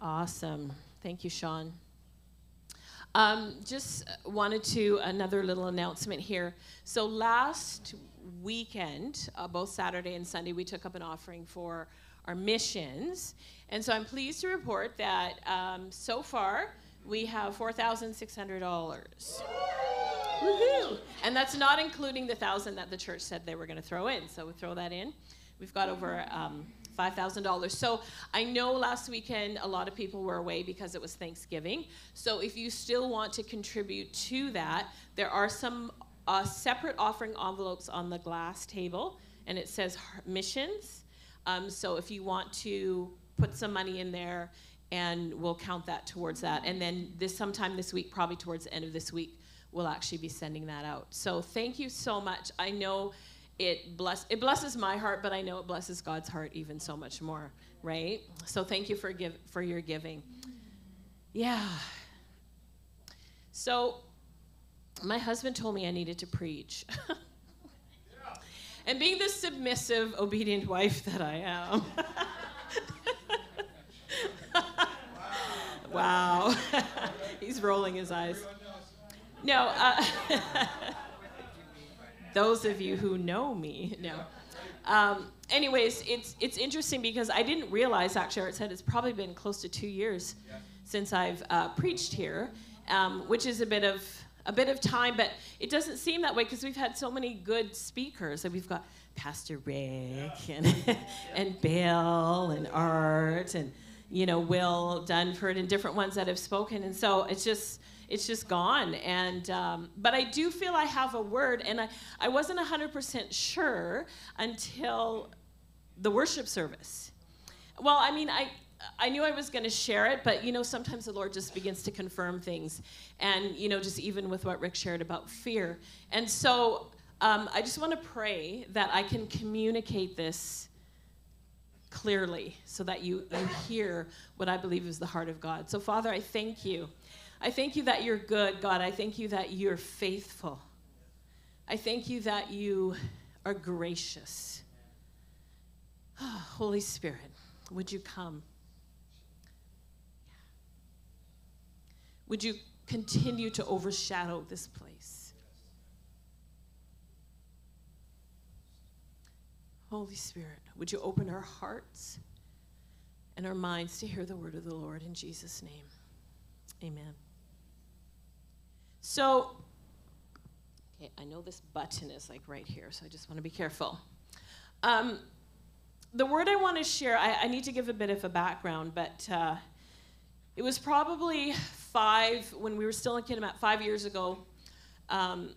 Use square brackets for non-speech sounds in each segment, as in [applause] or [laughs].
Awesome. Thank you, Sean. Um, just wanted to another little announcement here. So last weekend, uh, both Saturday and Sunday, we took up an offering for our missions, and so I'm pleased to report that um, so far we have four thousand six hundred dollars. Woohoo! And that's not including the thousand that the church said they were going to throw in. So we throw that in. We've got over um, $5,000. So I know last weekend a lot of people were away because it was Thanksgiving. So if you still want to contribute to that, there are some uh, separate offering envelopes on the glass table, and it says missions. Um, so if you want to put some money in there, and we'll count that towards that. And then this sometime this week, probably towards the end of this week, we'll actually be sending that out. So thank you so much. I know it bless it blesses my heart, but I know it blesses God's heart even so much more, right? So thank you for give for your giving. Yeah. So my husband told me I needed to preach. [laughs] and being the submissive, obedient wife that I am. [laughs] wow. [laughs] He's rolling his eyes. No, uh, those of you who know me know. Um, anyways, it's it's interesting because I didn't realize actually, Art said it's probably been close to two years yeah. since I've uh, preached here, um, which is a bit of a bit of time, but it doesn't seem that way because we've had so many good speakers. And we've got Pastor Rick and [laughs] and Bill and Art and you know Will Dunford and different ones that have spoken, and so it's just it's just gone. And um, but I do feel I have a word, and I, I wasn't 100% sure until the worship service. Well, I mean, I I knew I was going to share it, but you know, sometimes the Lord just begins to confirm things, and you know, just even with what Rick shared about fear. And so um, I just want to pray that I can communicate this clearly so that you, you hear what I believe is the heart of God. So, Father, I thank you I thank you that you're good, God. I thank you that you're faithful. I thank you that you are gracious. Oh, [sighs] Holy Spirit, would you come? Would you continue to overshadow this place? Holy Spirit, would you open our hearts and our minds to hear the word of the Lord in Jesus' name? Amen. So, okay, I know this button is like right here, so I just want to be careful. Um, the word I want to share, I, I, need to give a bit of a background, but uh, it was probably five, when we were still in Kitimat, five years ago. Um,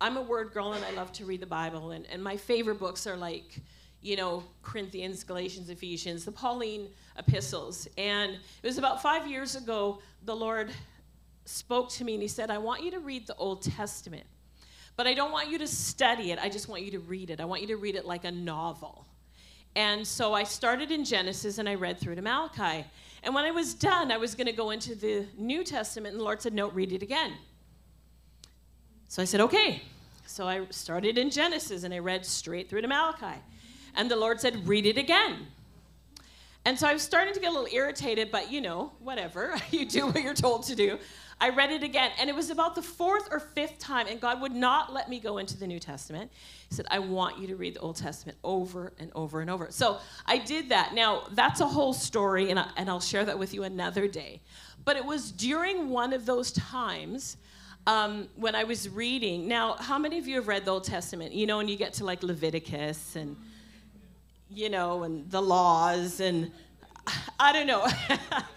I'm a word girl and I love to read the Bible, and, and my favorite books are like, you know, Corinthians, Galatians, Ephesians, the Pauline epistles. And it was about five years ago, the Lord spoke to me and he said, I want you to read the Old Testament, but I don't want you to study it. I just want you to read it. I want you to read it like a novel. And so I started in Genesis and I read through to Malachi. And when I was done, I was going to go into the New Testament, and the Lord said, No, read it again. So I said, Okay. So I started in Genesis and I read straight through to Malachi. And the Lord said, Read it again. And so I was starting to get a little irritated, but you know, whatever. [laughs] you do what you're told to do. I read it again, and it was about the fourth or fifth time, and God would not let me go into the New Testament. He said, I want you to read the Old Testament over and over and over. So I did that. Now, that's a whole story, and, I, and I'll share that with you another day. But it was during one of those times um, when I was reading. Now, how many of you have read the Old Testament? You know, and you get to like Leviticus and, you know, and the laws, and I don't know. [laughs]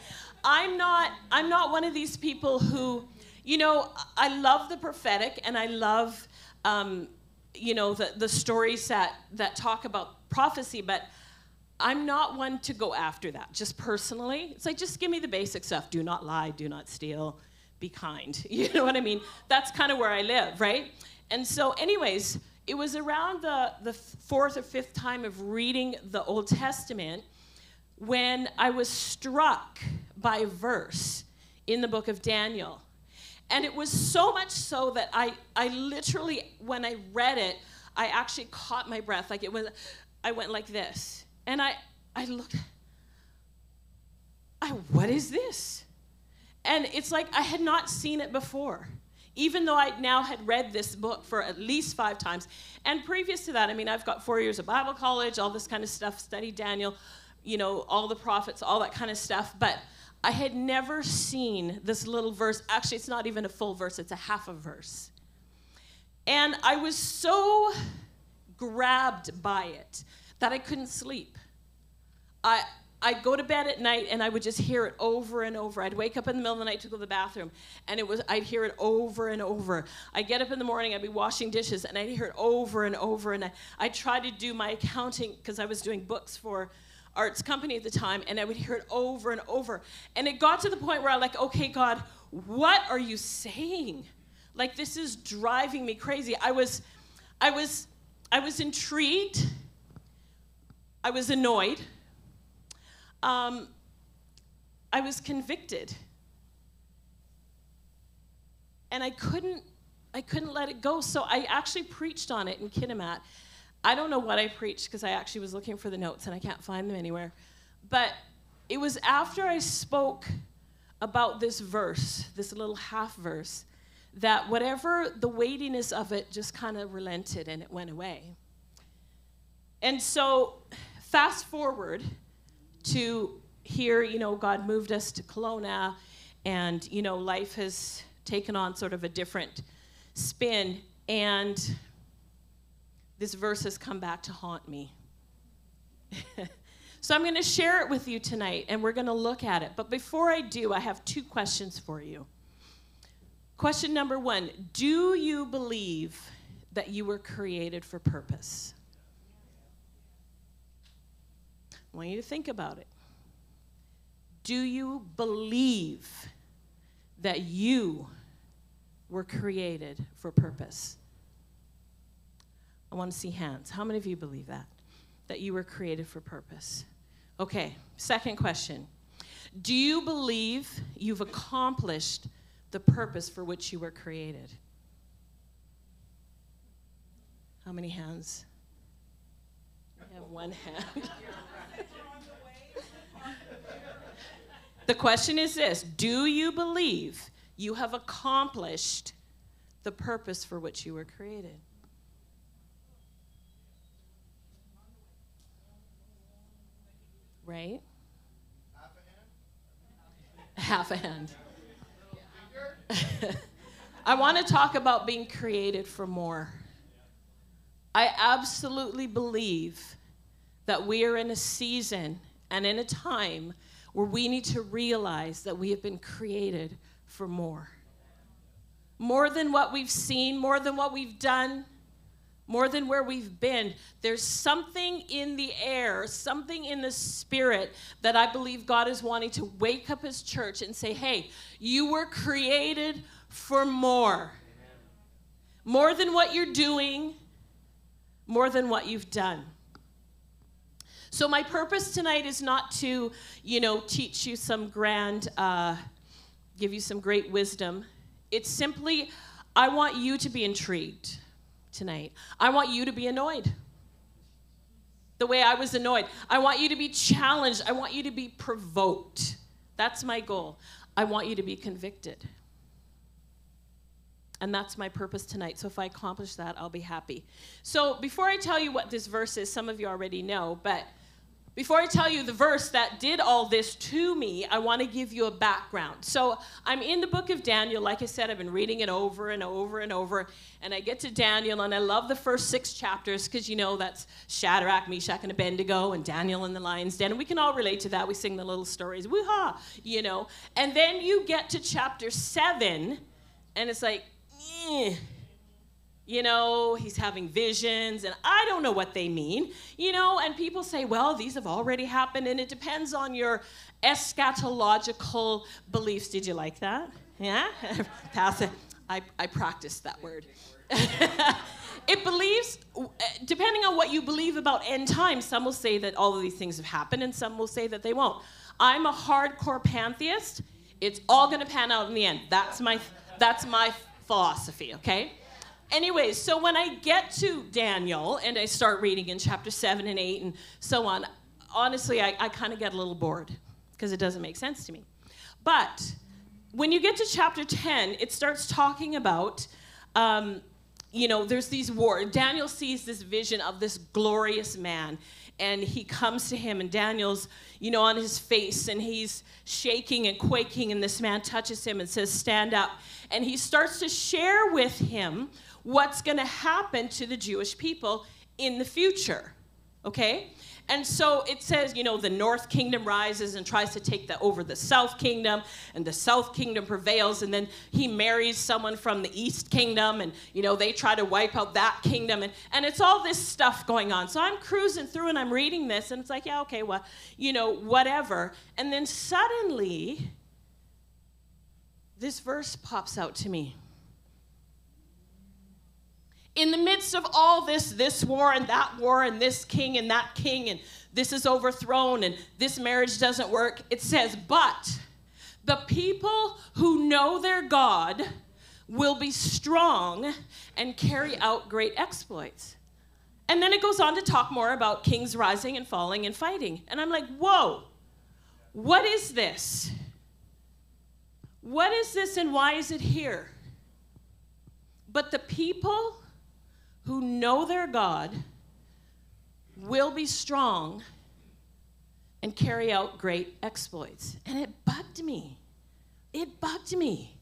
I'm not I'm not one of these people who, you know, I love the prophetic and I love, um, you know, the the stories that that talk about prophecy, but I'm not one to go after that. Just personally, it's like just give me the basic stuff. Do not lie. Do not steal. Be kind. [laughs] You know what I mean? That's kind of where I live, right? And so, anyways, it was around the the fourth or fifth time of reading the Old Testament when I was struck by a verse in the book of Daniel. And it was so much so that I, I literally, when I read it, I actually caught my breath. Like it was, I went like this. And I, I looked, I, what is this? And it's like I had not seen it before, even though I now had read this book for at least five times. And previous to that, I mean, I've got four years of Bible college, all this kind of stuff, studied Daniel, you know, all the prophets, all that kind of stuff. But I had never seen this little verse. Actually, it's not even a full verse, it's a half a verse. And I was so grabbed by it that I couldn't sleep. I, I'd go to bed at night and I would just hear it over and over. I'd wake up in the middle of the night to go to the bathroom and it was I'd hear it over and over. I'd get up in the morning, I'd be washing dishes and I'd hear it over and over. And I I try to do my accounting because I was doing books for Art's company at the time and I would hear it over and over. And it got to the point where I'm like, okay, God, what are you saying? Like this is driving me crazy. I was I was I was intrigued. I was annoyed. Um, I was convicted. And I couldn't I couldn't let it go. So I actually preached on it in Kitimat. I don't know what I preached because I actually was looking for the notes and I can't find them anywhere. But it was after I spoke about this verse, this little half verse, that whatever the weightiness of it just kind of relented and it went away. And so, fast forward to here, you know, God moved us to Kelowna, and, you know, life has taken on sort of a different spin. And this verse has come back to haunt me. [laughs] so I'm going to share it with you tonight, and we're going to look at it. But before I do, I have two questions for you. Question number one Do you believe that you were created for purpose? I want you to think about it. Do you believe that you were created for purpose? I want to see hands. How many of you believe that? That you were created for purpose? Okay, second question. Do you believe you've accomplished the purpose for which you were created. How many hands? I have one hand. the question is this Do you believe you have accomplished the purpose for which you were created? Right? Half a hand. Half a hand. [laughs] I want to talk about being created for more. I absolutely believe that we are in a season and in a time where we need to realize that we have been created for more. More than what we've seen, more than what we've done, more than where we've been. There's something in the air, something in the spirit that I believe God is wanting to wake up his church and say, hey, you were created for more. More than what you're doing, more than what you've done. So, my purpose tonight is not to, you know, teach you some grand, uh, give you some great wisdom. It's simply, I want you to be intrigued tonight. I want you to be annoyed. The way I was annoyed. I want you to be challenged. I want you to be provoked. That's my goal. I want you to be convicted. And that's my purpose tonight. So if I accomplish that, I'll be happy. So before I tell you what this verse is, some of you already know, but before I tell you the verse that did all this to me, I want to give you a background. So I'm in the book of Daniel. Like I said, I've been reading it over and over and over. And I get to Daniel, and I love the first six chapters because you know that's Shadrach, Meshach, and Abednego, and Daniel in the lion's den. And we can all relate to that. We sing the little stories, woo you know. And then you get to chapter seven, and it's like, eh you know, he's having visions, and I don't know what they mean, you know, and people say, well, these have already happened, and it depends on your eschatological beliefs. Did you like that? Yeah? [laughs] Pass it. I, I practiced that word. [laughs] it believes, depending on what you believe about end times, some will say that all of these things have happened, and some will say that they won't. I'm a hardcore pantheist. It's all going to pan out in the end. That's my, that's my philosophy, okay? Anyways, so when I get to Daniel and I start reading in chapter 7 and 8 and so on, honestly, I, I kind of get a little bored. because it doesn't make sense to me. But when you get to chapter 10, it starts talking about, um, you know, there's these war. Daniel sees this vision of this glorious man, and he comes to him, and Daniel's, you know, on his face, and he's shaking and quaking, and this man touches him and says, Stand up. And he starts to share with him what's going to happen to the Jewish people in the future. Okay? And so it says, you know, the north kingdom rises and tries to take the, over the south kingdom, and the south kingdom prevails, and then he marries someone from the east kingdom, and, you know, they try to wipe out that kingdom. And, and it's all this stuff going on. So I'm cruising through and I'm reading this, and it's like, yeah, okay, well, you know, whatever. And then suddenly, this verse pops out to me in the midst of all this, this war and that war, and this king and that king, and this is overthrown, and this marriage doesn't work, it says, But the people who know their God will be strong and carry out great exploits. And then it goes on to talk more about kings rising and falling and fighting. And I'm like, whoa, what is this? What is this and why is it here? But the people who know their God will be strong and carry out great exploits. And it bugged me. It bugged me.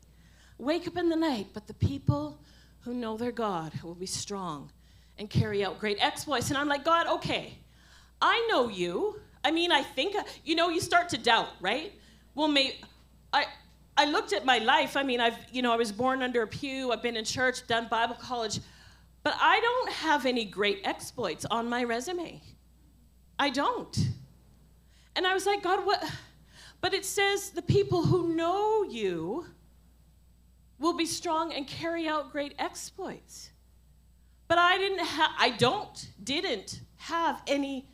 Wake up in the night, but the people who know their God will be strong and carry out great exploits. And I'm like, God, okay, I know you. I mean, I think, you know, you start to doubt, right? Well, maybe, I, I looked at my life. I mean, I've, you know, I was born under a pew, I've been in church, done Bible college. But I don't have any great exploits on my resume. I don't. And I was like, God, what? But it says the people who know you will be strong and carry out great exploits. But I didn't have, I don't, didn't have any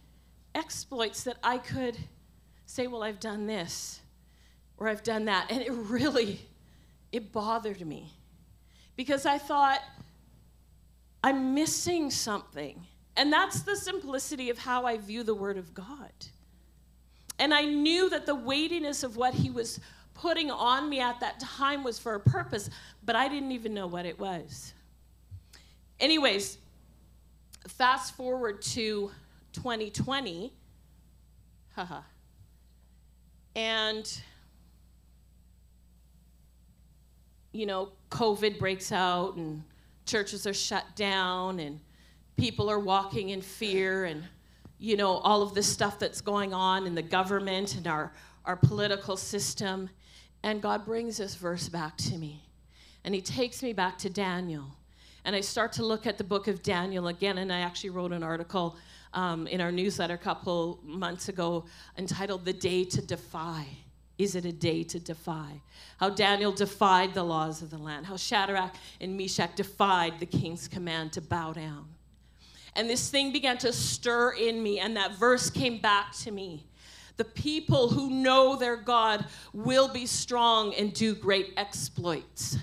exploits that I could say, well, I've done this or I've done that. And it really, it bothered me because I thought, I'm missing something. And that's the simplicity of how I view the Word of God. And I knew that the weightiness of what He was putting on me at that time was for a purpose, but I didn't even know what it was. Anyways, fast forward to 2020. Haha. and, you know, COVID breaks out and churches are shut down and people are walking in fear and you know all of this stuff that's going on in the government and our our political system. And god brings this verse back to me. And he takes me back to daniel. And i start to look at the book of daniel again and i actually wrote an article um, in our newsletter a couple months ago entitled the day to defy is it a day to defy? How Daniel defied the laws of the land, how Shadrach and Meshach defied the king's command to bow down. And this thing began to stir in me, and that verse came back to me. The people who know their God will be strong and do great exploits.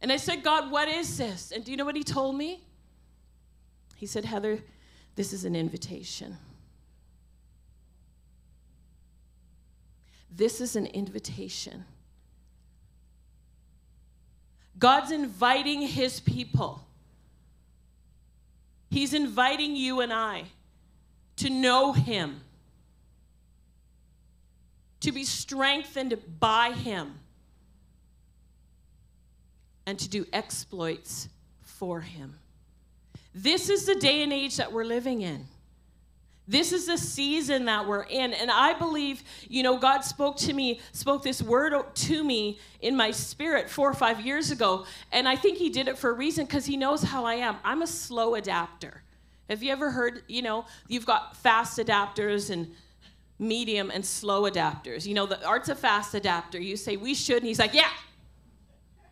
And I said, God, what is this? And do you know what he told me? He said, Heather, this is an invitation. This is an invitation. God's inviting his people. He's inviting you and I to know him, to be strengthened by him, and to do exploits for him. This is the day and age that we're living in. This is the season that we're in. And I believe, you know, God spoke to me, spoke this word to me in my spirit four or five years ago. And I think He did it for a reason because He knows how I am. I'm a slow adapter. Have you ever heard, you know, you've got fast adapters and medium and slow adapters. You know, the Art's a fast adapter. You say, we should, and he's like, yeah.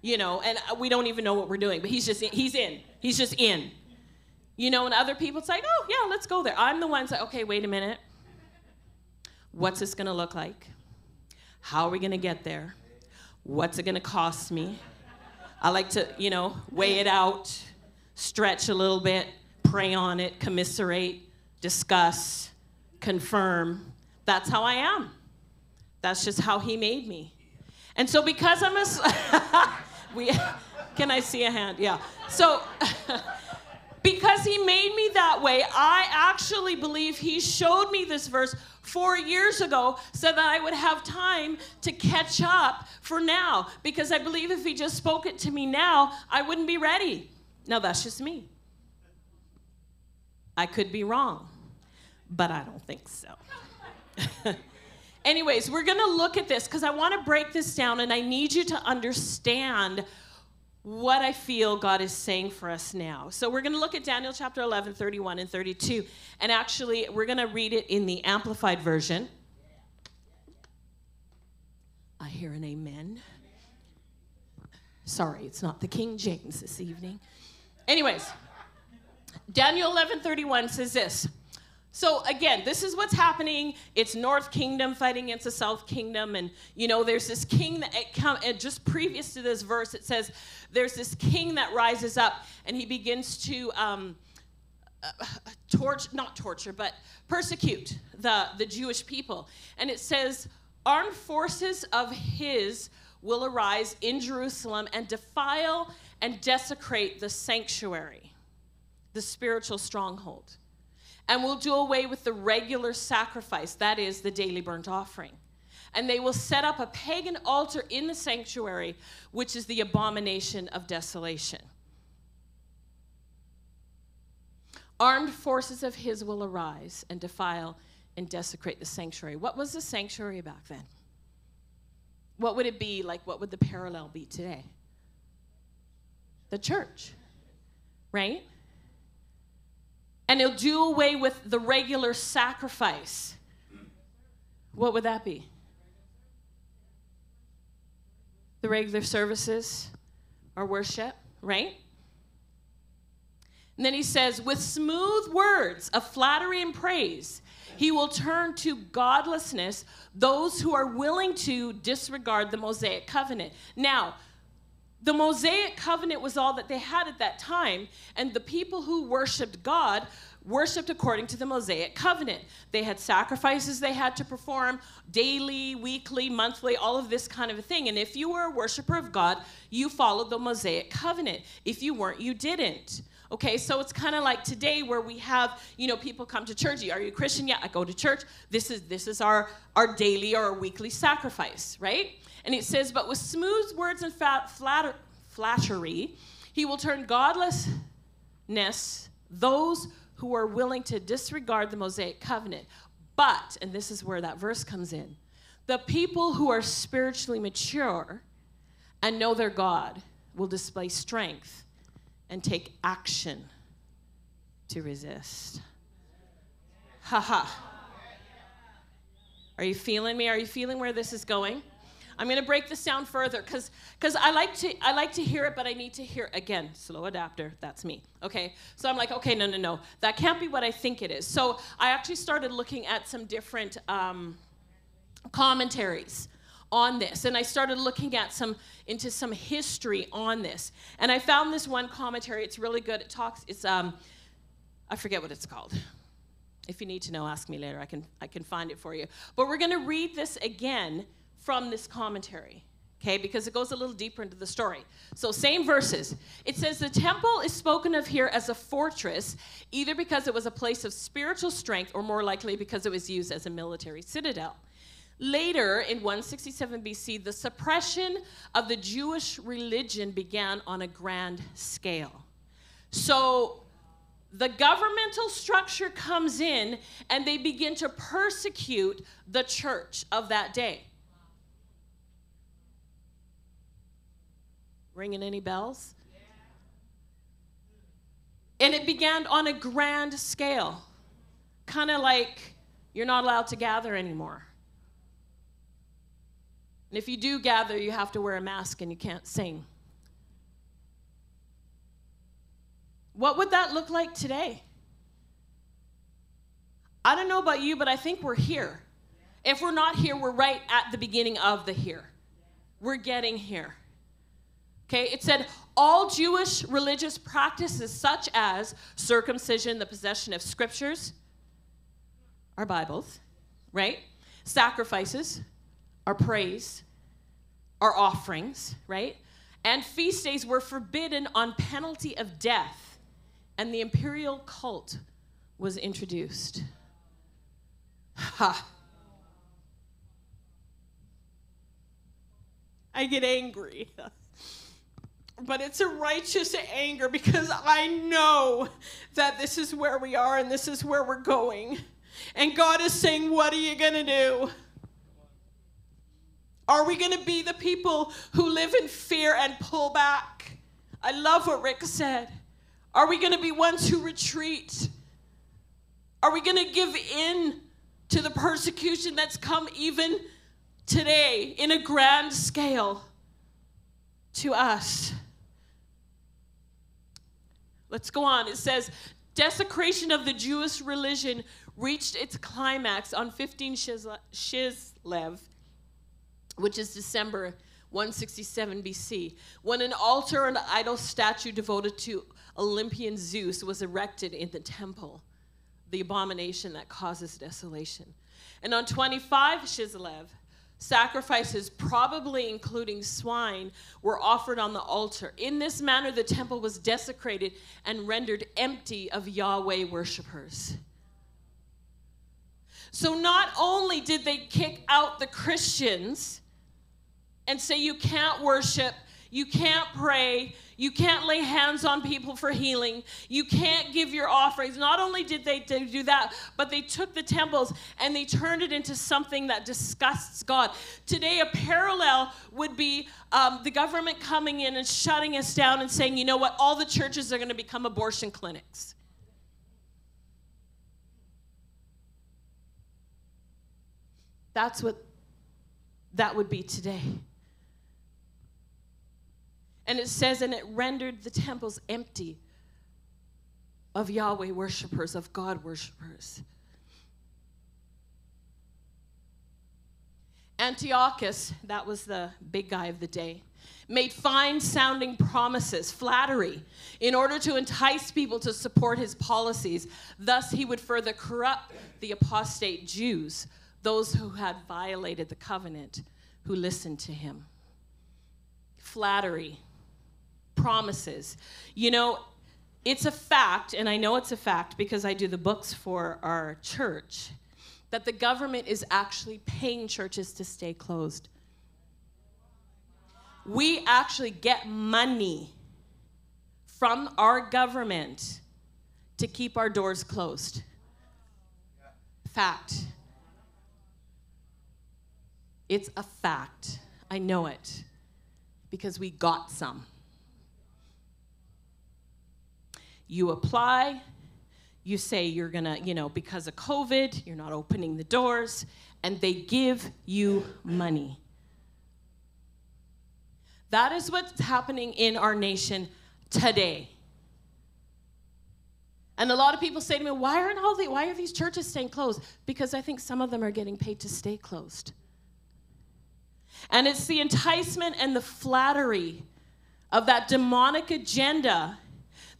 You know, and uh, we don't even know what we're doing, but he's just, in, he's in. He's just in. You know, and other people, say, oh, yeah, let's go there. I'm the one like, okay, wait a minute. What's this to look like? How are we to get there? What's it to cost me? I like to, you know, weigh it out, stretch a little bit, pray on it, commiserate, discuss, confirm. That's how I am. That's just how he made me. And so because I'm a [laughs] we can I see a hand? Yeah. So [laughs] because he made me that way, I actually believe he showed me this verse four years ago so that I would have time to catch up for now. Because I believe if he just spoke it to me now, I wouldn't be ready. Now, that's just me. I could be wrong, but I don't think so. [laughs] Anyways, we're going to look at this because I want to break this down and I need you to understand what I feel God is saying for us now. So we're going to look at Daniel chapter 11, 31 and 32. And actually, we're going to read it in the Amplified Version. I hear an amen. Sorry, it's not the King James this evening. Anyways, Daniel 11, 31 says this. So again, this is what's happening. It's North Kingdom fighting against the South Kingdom, and you know there's this king that come, and just previous to this verse, it says there's this king that rises up, and he begins to um, uh, torch, not torture, but persecute the the Jewish people, and it says armed forces of his will arise in Jerusalem and defile and desecrate the sanctuary, the spiritual stronghold and will do away with the regular sacrifice, that is, the daily burnt offering. And they will set up a pagan altar in the sanctuary, which is the abomination of desolation. Armed forces of his will arise and defile and desecrate the sanctuary. What was the sanctuary back then? What would it be like? What would the parallel be today? The church, right? And he'll do away with the regular sacrifice. What would that be? The regular services or worship, right? And then he says, with smooth words of flattery and praise, he will turn to godlessness those who are willing to disregard the Mosaic covenant. Now, the Mosaic covenant was all that they had at that time, and the people who worshiped God worshiped according to the Mosaic covenant. They had sacrifices they had to perform daily, weekly, monthly, all of this kind of a thing. And if you were a worshiper of God, you followed the Mosaic covenant. If you weren't, you didn't. Okay, so it's kind of like today where we have, you know, people come to church. Are you a Christian? Yeah, I go to church. This is this is our our daily or our weekly sacrifice, right? And it says, but with smooth words and fat, flatter, flattery, he will turn godlessness, those who are willing to disregard the Mosaic covenant. But, and this is where that verse comes in, the people who are spiritually mature and know their God will display strength and take action to resist. Ha ha. Are you feeling me? Are you feeling where this is going? I'm going to break this down further because because I like to I like to hear it, but I need to hear again. Slow adapter, that's me. Okay, so I'm like, okay, no, no, no, that can't be what I think it is. So I actually started looking at some different um, commentaries on this and i started looking at some into some history on this and i found this one commentary it's really good it talks it's um i forget what it's called if you need to know ask me later i can i can find it for you but we're going to read this again from this commentary, okay, because it goes a little deeper into the story. So, same verses. It says the temple is spoken of here as a fortress, either because it was a place of spiritual strength or more likely because it was used as a military citadel. Later, in 167 BC, the suppression of the Jewish religion began on a grand scale. So, the governmental structure comes in and they begin to persecute the church of that day. Ringing any bells? And it began on a grand scale, kind of like you're not allowed to gather anymore. And if you do gather, you have to wear a mask and you can't sing. What would that look like today? I don't know about you, but I think we're here. If we're not here, we're right at the beginning of the here. We're getting here. Okay, it said all Jewish religious practices, such as circumcision, the possession of scriptures, our Bibles, right? Sacrifices, our praise, our offerings, right? And feast days were forbidden on penalty of death, and the imperial cult was introduced. Ha! I get angry. [laughs] but it's a righteous anger because I know that this is where we are and this is where we're going. And God is saying, What are you going to do? Are we going to be the people who live in fear and pull back? I love what Rick said. Are we going to be ones who retreat? Are we going to give in to the persecution that's come even today in a grand scale to us? Let's go on. It says, desecration of the Jewish religion reached its climax on 15 Kislev, which is December 167 BC, when an altar and idol statue devoted to Olympian Zeus was erected in the temple, the abomination that causes desolation. And on 25 Kislev, Sacrifices, probably including swine, were offered on the altar. In this manner, the temple was desecrated and rendered empty of Yahweh worshippers. So, not only did they kick out the Christians and say, You can't worship, you can't pray, you can't lay hands on people for healing. You can't give your offerings. Not only did they do that, but they took the temples and they turned it into something that disgusts God. Today, a parallel would be um, the government coming in and shutting us down and saying, you know what, all the churches are going to become abortion clinics. That's what that would be today. And it says, and it rendered the temples empty of Yahweh worshipers, of God worshipers. Antiochus, that was the big guy of the day, made fine sounding promises, flattery, in order to entice people to support his policies. Thus, he would further corrupt the apostate Jews, those who had violated the covenant, who listened to him. Flattery promises. You know, it's a fact, and I know it's a fact because I do the books for our church, that the government is actually paying churches to stay closed. We actually get money from our government to keep our doors closed. Fact. It's a fact. I know it because we got some. You apply, you say you're gonna, you know, because of COVID, you're not opening the doors, and they give you money. That is what's happening in our nation today. And a lot of people say to me, why aren't all the, why are these churches staying closed? Because I think some of them are getting paid to stay closed. And it's the enticement and the flattery of that demonic agenda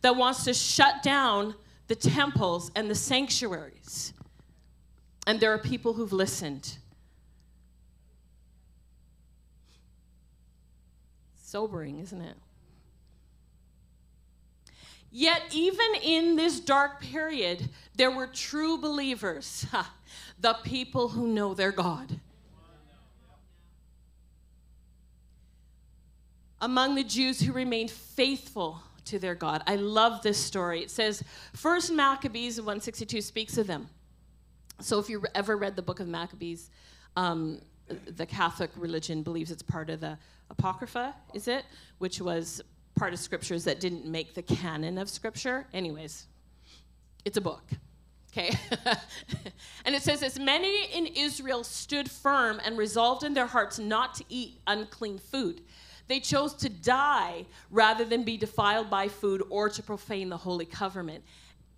that wants to shut down the temples and the sanctuaries. And there are people who've listened. Sobering, isn't it? Yet, even in this dark period, there were true believers, the people who know their God. Among the Jews who remained faithful to their God. I love this story. It says, First Maccabees 162 speaks of them. So if you ever read the book of Maccabees, um, the Catholic religion believes it's part of the Apocrypha, is it? Which was part of scriptures that didn't make the canon of scripture. Anyways, it's a book. Okay? [laughs] and it says, As many in Israel stood firm and resolved in their hearts not to eat unclean food. They chose to die rather than be defiled by food or to profane the holy covenant.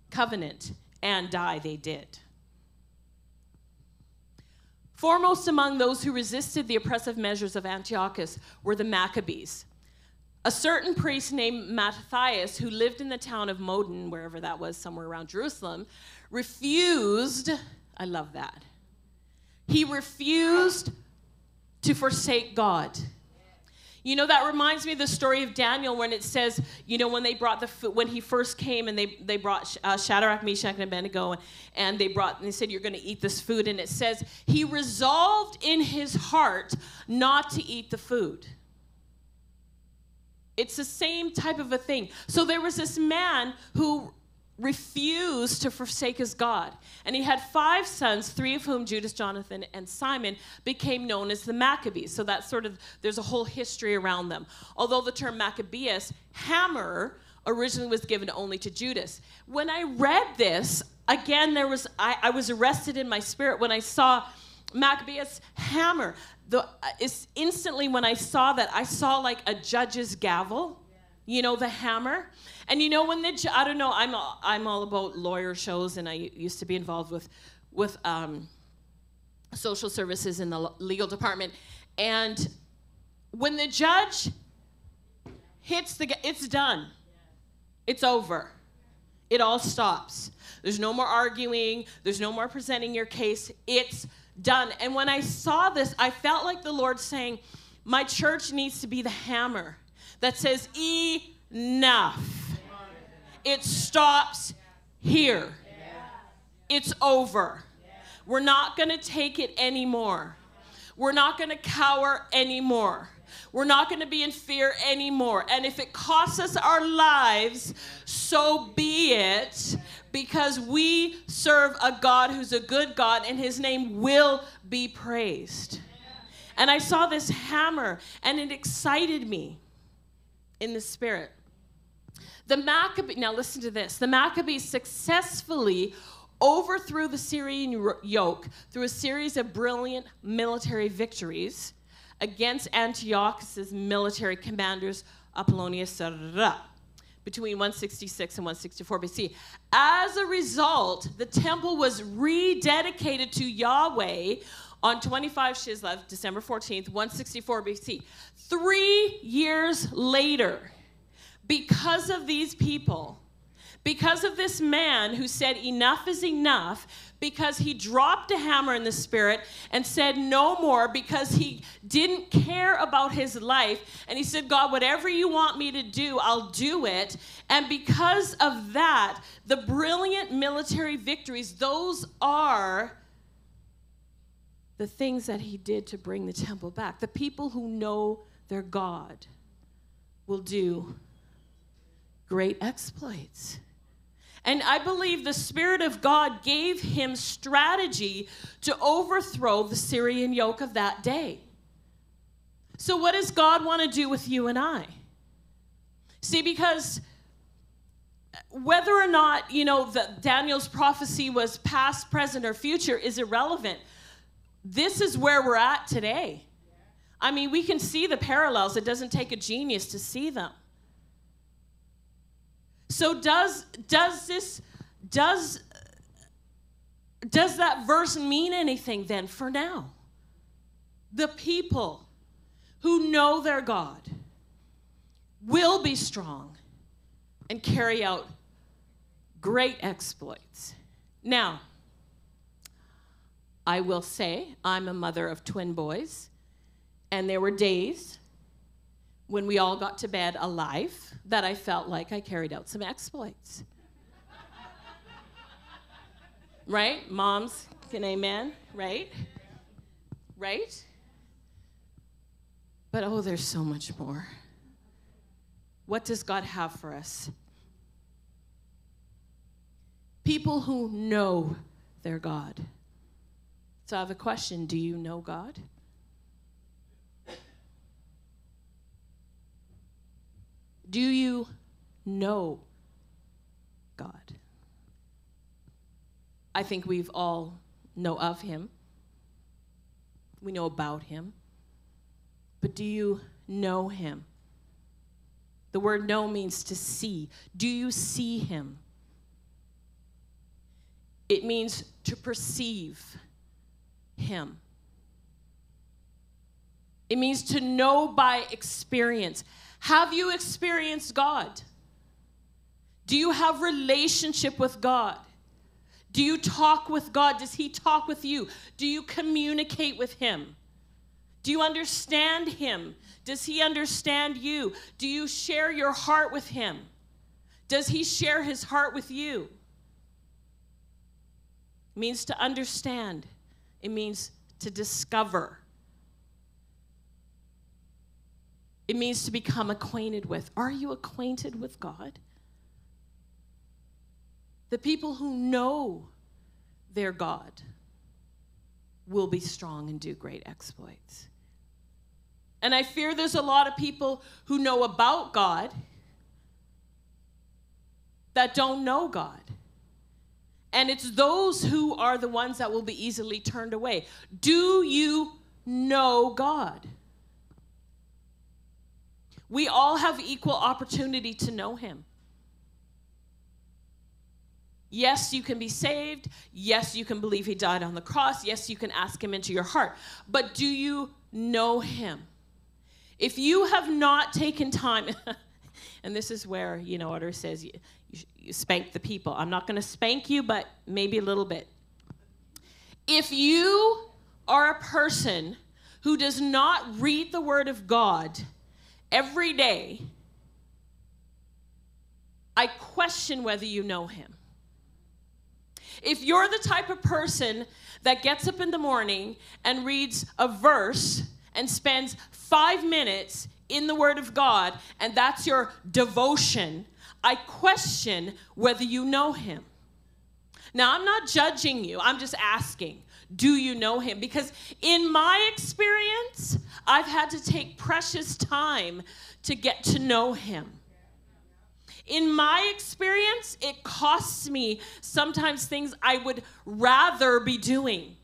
Covenant, and die they did. Foremost among those who resisted the oppressive measures of Antiochus were the Maccabees. A certain priest named Matthias, who lived in the town of Modin, wherever that was, somewhere around Jerusalem, refused, I love that, he refused to forsake God. You know, that reminds me of the story of Daniel when it says, you know, when they brought the food, when he first came and they, they brought uh, Shadrach, Meshach, and Abednego, and they brought, and they said, You're going to eat this food. And it says, He resolved in his heart not to eat the food. It's the same type of a thing. So there was this man who refused to forsake his God. And he had five sons, three of whom, Judas, Jonathan, and Simon, became known as the Maccabees. So that's sort of, there's a whole history around them. Although the term Maccabeus, hammer, originally was given only to Judas. When I read this, again, there was, I, I was arrested in my spirit when I saw Maccabeus hammer. The, uh, instantly when I saw that, I saw like a judge's gavel, you know, the hammer. And you know when the I don't know I'm all, I'm all about lawyer shows and I used to be involved with with um, social services in the legal department. And when the judge hits the it's done. It's over. It all stops. There's no more arguing. There's no more presenting your case. It's done. And when i saw this i felt like the lord saying my church needs to be the hammer that says enough it stops here. It's over. We're not going to take it anymore. We're not going to cower anymore. We're not going to be in fear anymore. And if it costs us our lives, so be it, because we serve a God who's a good God and his name will be praised. And I saw this hammer and it excited me in the spirit. The Maccabees, now listen to this. The Maccabees successfully overthrew the Syrian yoke through a series of brilliant military victories against Antiochus's military commanders, Apollonius, between 166 and 164 BC. As a result, the temple was rededicated to Yahweh on 25 Chislev, December 14th, 164 BC. Three years later, because of these people, because of this man who said, Enough is enough, because he dropped a hammer in the spirit and said no more because he didn't care about his life. And he said, God, whatever you want me to do, I'll do it. And because of that, the brilliant military victories, those are the things that he did to bring the temple back. The people who know their God will do great exploits. And I believe the Spirit of God gave him strategy to overthrow the Syrian yoke of that day. So, what does God want to do with you and I? See, because whether or not, you know, that Daniel's prophecy was past, present, or future is irrelevant. This is where we're at today. I mean, we can see the parallels. It doesn't take a genius to see them. So does does this does does that verse mean anything then for now? The people who know their God will be strong and carry out great exploits. Now, I will say I'm a mother of twin boys, and there were days when we all got to bed alive that I felt like I carried out some exploits. right? Moms can amen, right? Right? But oh, there's so much more. What does God have for us? People who know their God. So I have a question Do you know God? Do you know God? I think we've all know of him. We know about him. But do you know him? The word know means to see. Do you see him? It means to perceive him. It means to know by experience. Have you experienced God? Do you have relationship with God? Do you talk with God? Does he talk with you? Do you communicate with him? Do you understand him? Does he understand you? Do you share your heart with him? Does he share his heart with you? It means to understand. It means to discover. It means to become acquainted with. Are you acquainted with God? The people who know their God will be strong and do great exploits. And I fear there's a lot of people who know about God that don't know God. And it's those who are the ones that will be easily turned away. Do you know God? We all have equal opportunity to know Him. Yes, you can be saved. Yes, you can believe He died on the cross. Yes, you can ask Him into your heart. But do you know Him? If you have not taken time, [laughs] and this is where, you know, Art says you, you, spank the people. I'm not going to spank you, but maybe a little bit. If you are a person who does not read the Word of God every day, I question whether you know Him. If you're the type of person that gets up in the morning and reads a verse and spends five minutes in the Word of God, and that's your devotion, I question whether you know Him. Now, I'm not judging you, I'm just asking, do you know Him? Because in my experience, I've had to take precious time to get to know Him. In my experience, it costs me sometimes things I would rather be doing.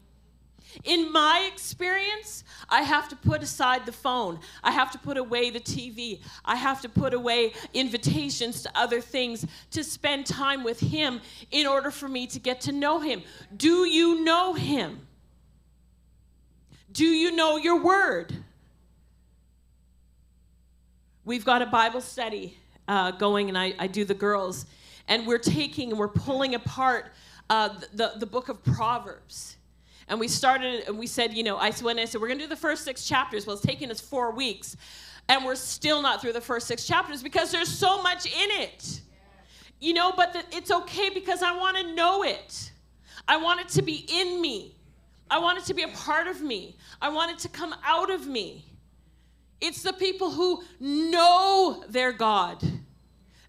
In my experience, I have to put aside the phone. I have to put away the TV. I have to put away invitations to other things to spend time with Him in order for me to get to know Him. Do you know Him? Do you know your word? We've got a Bible study uh, going, and I, I, do the girls, and we're taking and we're pulling apart uh, the, the book of Proverbs. And we started, and we said, you know, I when I said we're going to do the first six chapters. Well, it's taking us four weeks, and we're still not through the first six chapters because there's so much in it. You know, but the, it's okay because I want to know it. I want it to be in me. I want it to be a part of me. I want it to come out of me. It's the people who know their God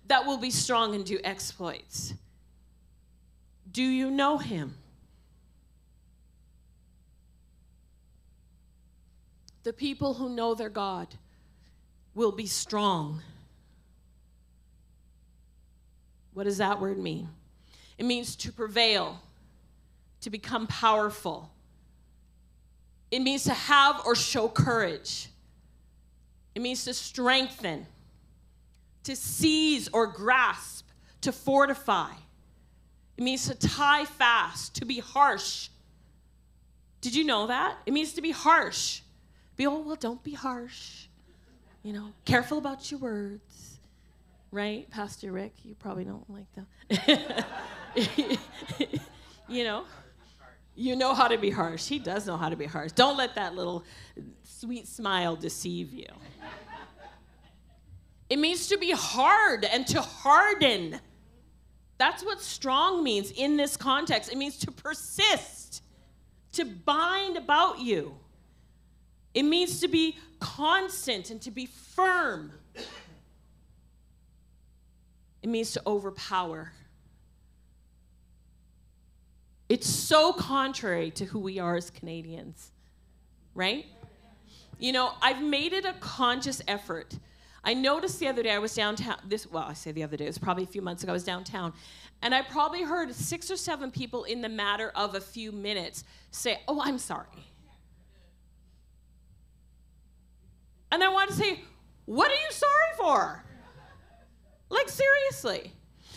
that will be strong and do exploits. Do you know him? The people who know their God will be strong. What does that word mean? It means to prevail, to become powerful. It means to have or show courage. It means to strengthen, to seize or grasp, to fortify. It means to tie fast, to be harsh. Did you know that? It means to be harsh. Be, oh, well, don't be harsh. You know, careful about your words. Right, Pastor Rick? You probably don't like that. [laughs] you know? You know how to be harsh. He does know how to be harsh. Don't let that little sweet smile deceive you. It means to be hard and to harden. That's what strong means in this context. It means to persist, to bind about you. It means to be constant and to be firm. It means to overpower. It's so contrary to who we are as Canadians, right? You know, I've made it a conscious effort. I noticed the other day I was downtown. This, well, I say the other day, it was probably a few months ago. I was downtown, and I probably heard six or seven people in the matter of a few minutes say, "Oh, I'm sorry." And I want to say, "What are you sorry for?" Like seriously.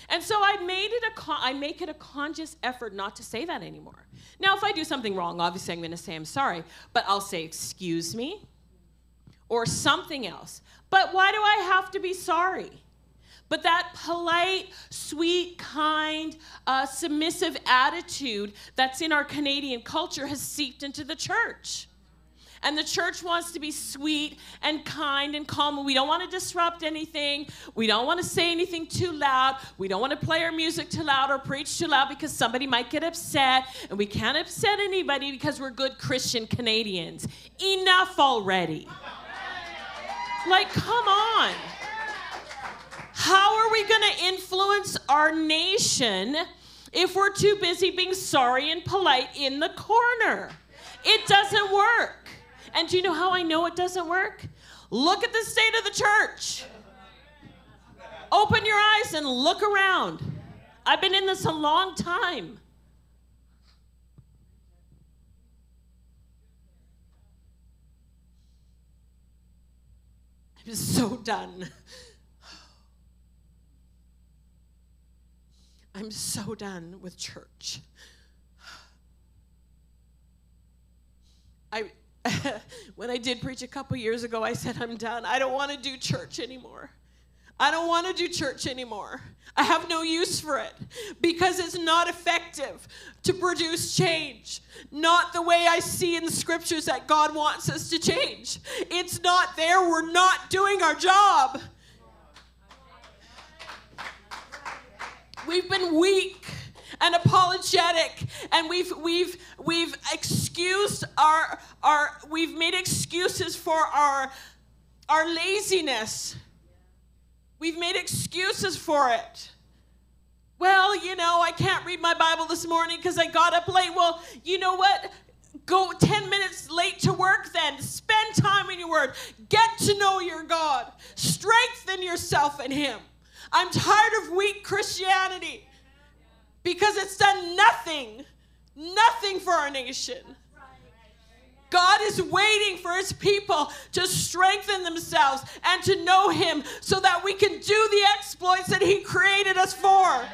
And so I made it a con- I make it a conscious effort not to say that anymore. Now, if I do something wrong, obviously I'm going to say I'm sorry, but I'll say excuse me or something else. But why do I have to be sorry? But that polite, sweet, kind, uh, submissive attitude that's in our Canadian culture has seeped into the church. And the church wants to be sweet and kind and calm. We don't want to disrupt anything. We don't want to say anything too loud. We don't want to play our music too loud or preach too loud because somebody might get upset. And we can't upset anybody because we're good Christian Canadians. Enough already. Like, come on. How are we going to influence our nation if we're too busy being sorry and polite in the corner? It doesn't work. And do you know how I know it doesn't work? Look at the state of the church. Open your eyes and look around. I've been in this a long time. I'm so done. I'm so done with church. I [laughs] when I did preach a couple years ago, I said, I'm done. I don't want to do church anymore. I don't want to do church anymore. I have no use for it because it's not effective to produce change. Not the way I see in the scriptures that God wants us to change. It's not there. We're not doing our job. We've been weak and apologetic. And we've we've we've excused our our we've made excuses for our our laziness. We've made excuses for it. Well you know i can't read my bible this morning because i got up late. Well you know what? Go 10 minutes late to work then. Spend time in your word. Get to know your god. Strengthen yourself in him. I'm tired of weak christianity because it's done nothing, nothing for our nation. God is waiting for his people to strengthen themselves and to know him so that we can do the exploits that he created us for.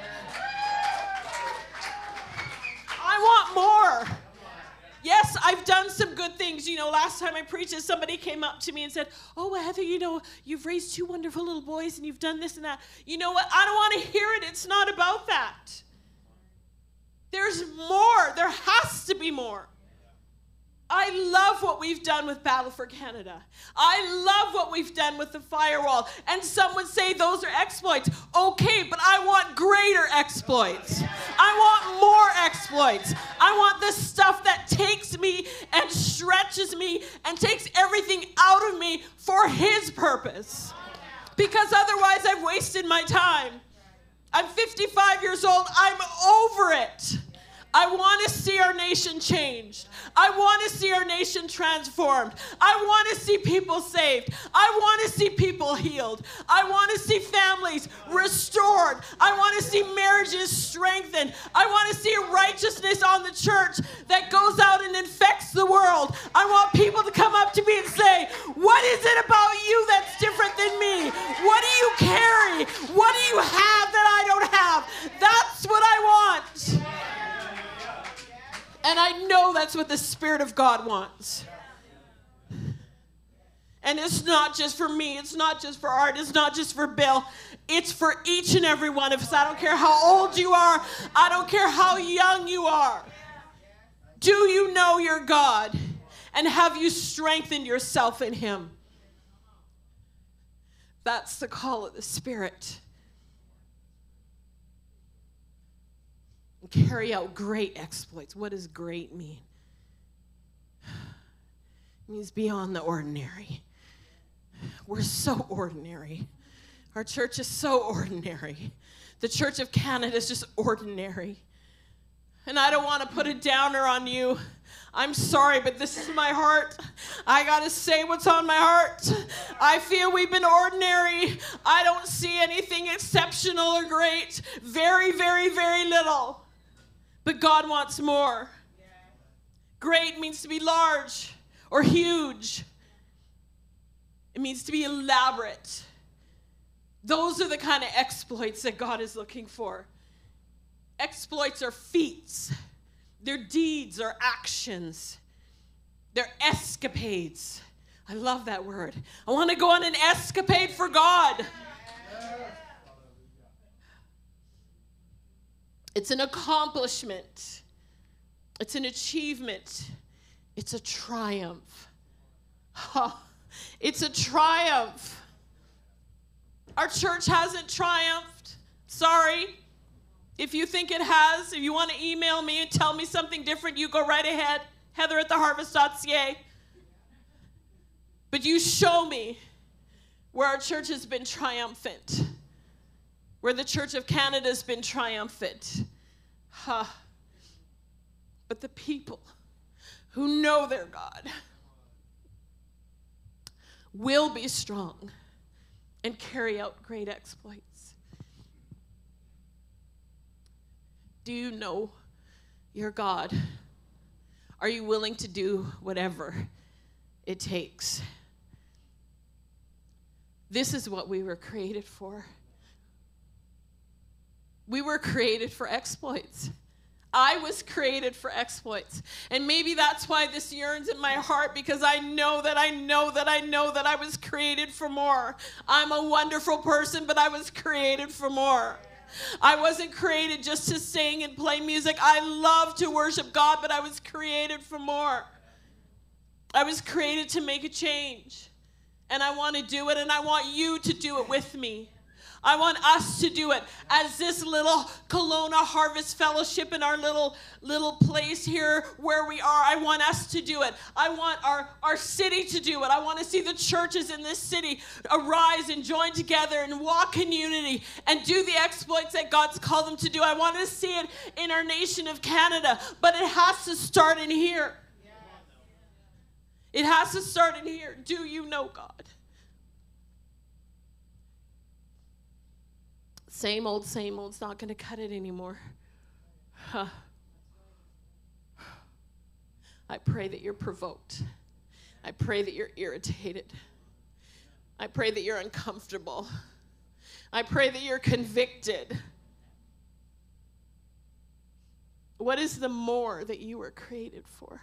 I want more. Yes, I've done some good things. You know, last time I preached, somebody came up to me and said, Oh, Heather, you know, you've raised two wonderful little boys and you've done this and that. You know what? I don't want to hear it. It's not about that. There's more. There has to be more. I love what we've done with Battle for Canada. I love what we've done with the firewall. And some would say those are exploits. Okay, but I want greater exploits. I want more exploits. I want the stuff that takes me and stretches me and takes everything out of me for His purpose. Because otherwise, I've wasted my time. I'm 55 years old. I'm over it. I want to see our nation changed. I want to see our nation transformed. I want to see people saved. I want to see people healed. I want to see families restored. I want to see marriages strengthened. I want to see righteousness on the church that goes out and infects the world. I want people to come up to me and say, What is it about you that's different than me? What do you carry? What do you have that I don't have? That's what I want. And I know that's what the Spirit of God wants. And it's not just for me, it's not just for Art, it's not just for Bill. It's for each and every one of us. I don't care how old you are, I don't care how young you are. Do you know your God? And have you strengthened yourself in Him? That's the call of the Spirit. Carry out great exploits. What does great mean? It means beyond the ordinary. We're so ordinary. Our church is so ordinary. The Church of Canada is just ordinary. And I don't want to put a downer on you. I'm sorry, but this is my heart. I got to say what's on my heart. I feel we've been ordinary. I don't see anything exceptional or great. Very, very, very little. But God wants more. Great means to be large or huge, it means to be elaborate. Those are the kind of exploits that God is looking for. Exploits are feats, they're deeds or actions, they're escapades. I love that word. I want to go on an escapade for God. It's an accomplishment, it's an achievement, it's a triumph. it's a triumph. Our church hasn't triumphed. Sorry. If you think it has, if you want to email me and tell me something different, you go right ahead. Heather at theharvest.ca. But you show me where our church has been triumphant, where the Church of Canada has been triumphant. Huh. But the people who know their God will be strong and carry out great exploits. Do you know your God? Are you willing to do whatever it takes? This is what we were created for. We were created for exploits. I was created for exploits. And maybe that's why this yearns in my heart because I know that I know that I know that I was created for more. I'm a wonderful person, but I was created for more. I wasn't created just to sing and play music. I love to worship God, but I was created for more. I was created to make a change. And I want to do it, and I want you to do it with me. I want us to do it as this little Kelowna Harvest Fellowship in our little little place here where we are. I want us to do it. I want our, our city to do it. I want to see the churches in this city arise and join together and walk in unity and do the exploits that God's called them to do. I want to see it in our nation of Canada, but it has to start in here. It has to start in here. Do you know God? Same old, same old. It's not going to cut it anymore. I pray that you're provoked. I pray that you're irritated. I pray that you're uncomfortable. I pray that you're convicted. What is the more that you were created for?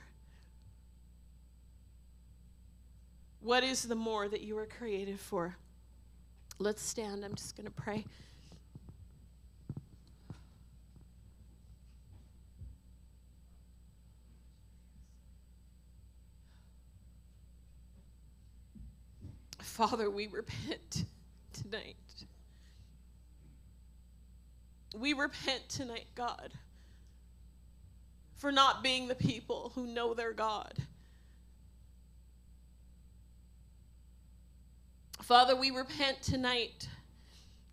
What is the more that you were created for? Let's stand. I'm just going to pray. Father, we repent tonight. We repent tonight, God, for not being the people who know their God. Father, we repent tonight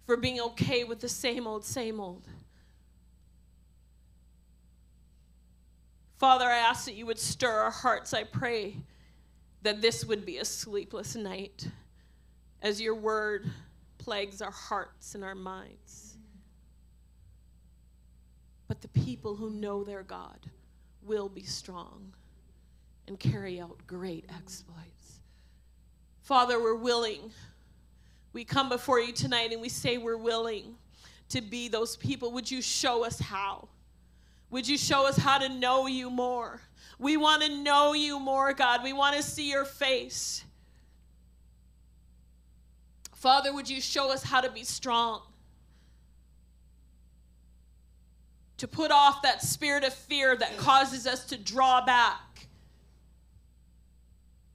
for being okay with the same old, same old. Father, I ask that you would stir our hearts. I pray that this would be a sleepless night as your word plagues our hearts and our minds. But the people who know their God will be strong and carry out great exploits. Father, we're willing. We come before you tonight and we say we're willing to be those people. Would you show us how? Would you show us how to know you more? We want to know you more, God. We want to see your face. Father, would you show us how to be strong? To put off that spirit of fear that causes us to draw back.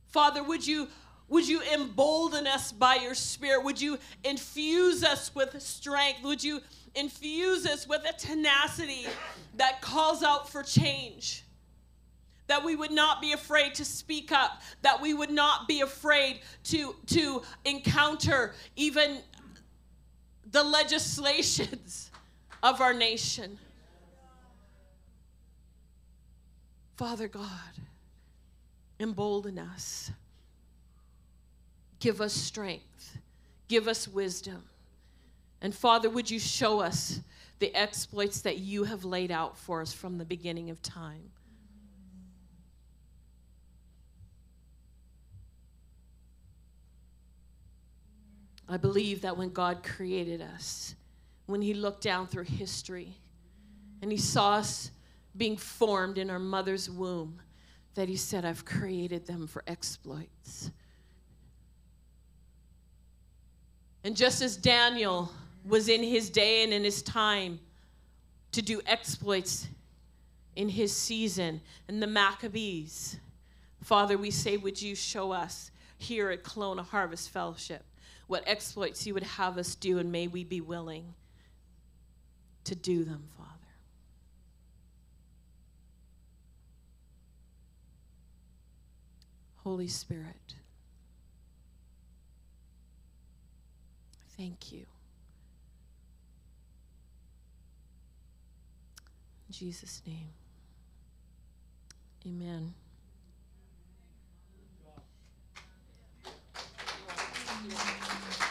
Father, would you would you embolden us by your spirit? Would you infuse us with strength? Would you infuse us with a tenacity that calls out for change? That we would not be afraid to speak up, that we would not be afraid to, to encounter even the legislations [laughs] of our nation. Father God, embolden us. Give us strength. Give us wisdom. And Father, would you show us the exploits that you have laid out for us from the beginning of time? I believe that when God created us, when He looked down through history and He saw us being formed in our mother's womb, that He said, I've created them for exploits. And just as Daniel was in his day and in his time to do exploits in his season, and the Maccabees, Father, we say, would you show us here at Kelowna Harvest Fellowship, what exploits you would have us do, and may we be willing to do them, Father. Holy Spirit, thank you. In Jesus' name, amen. Thank you.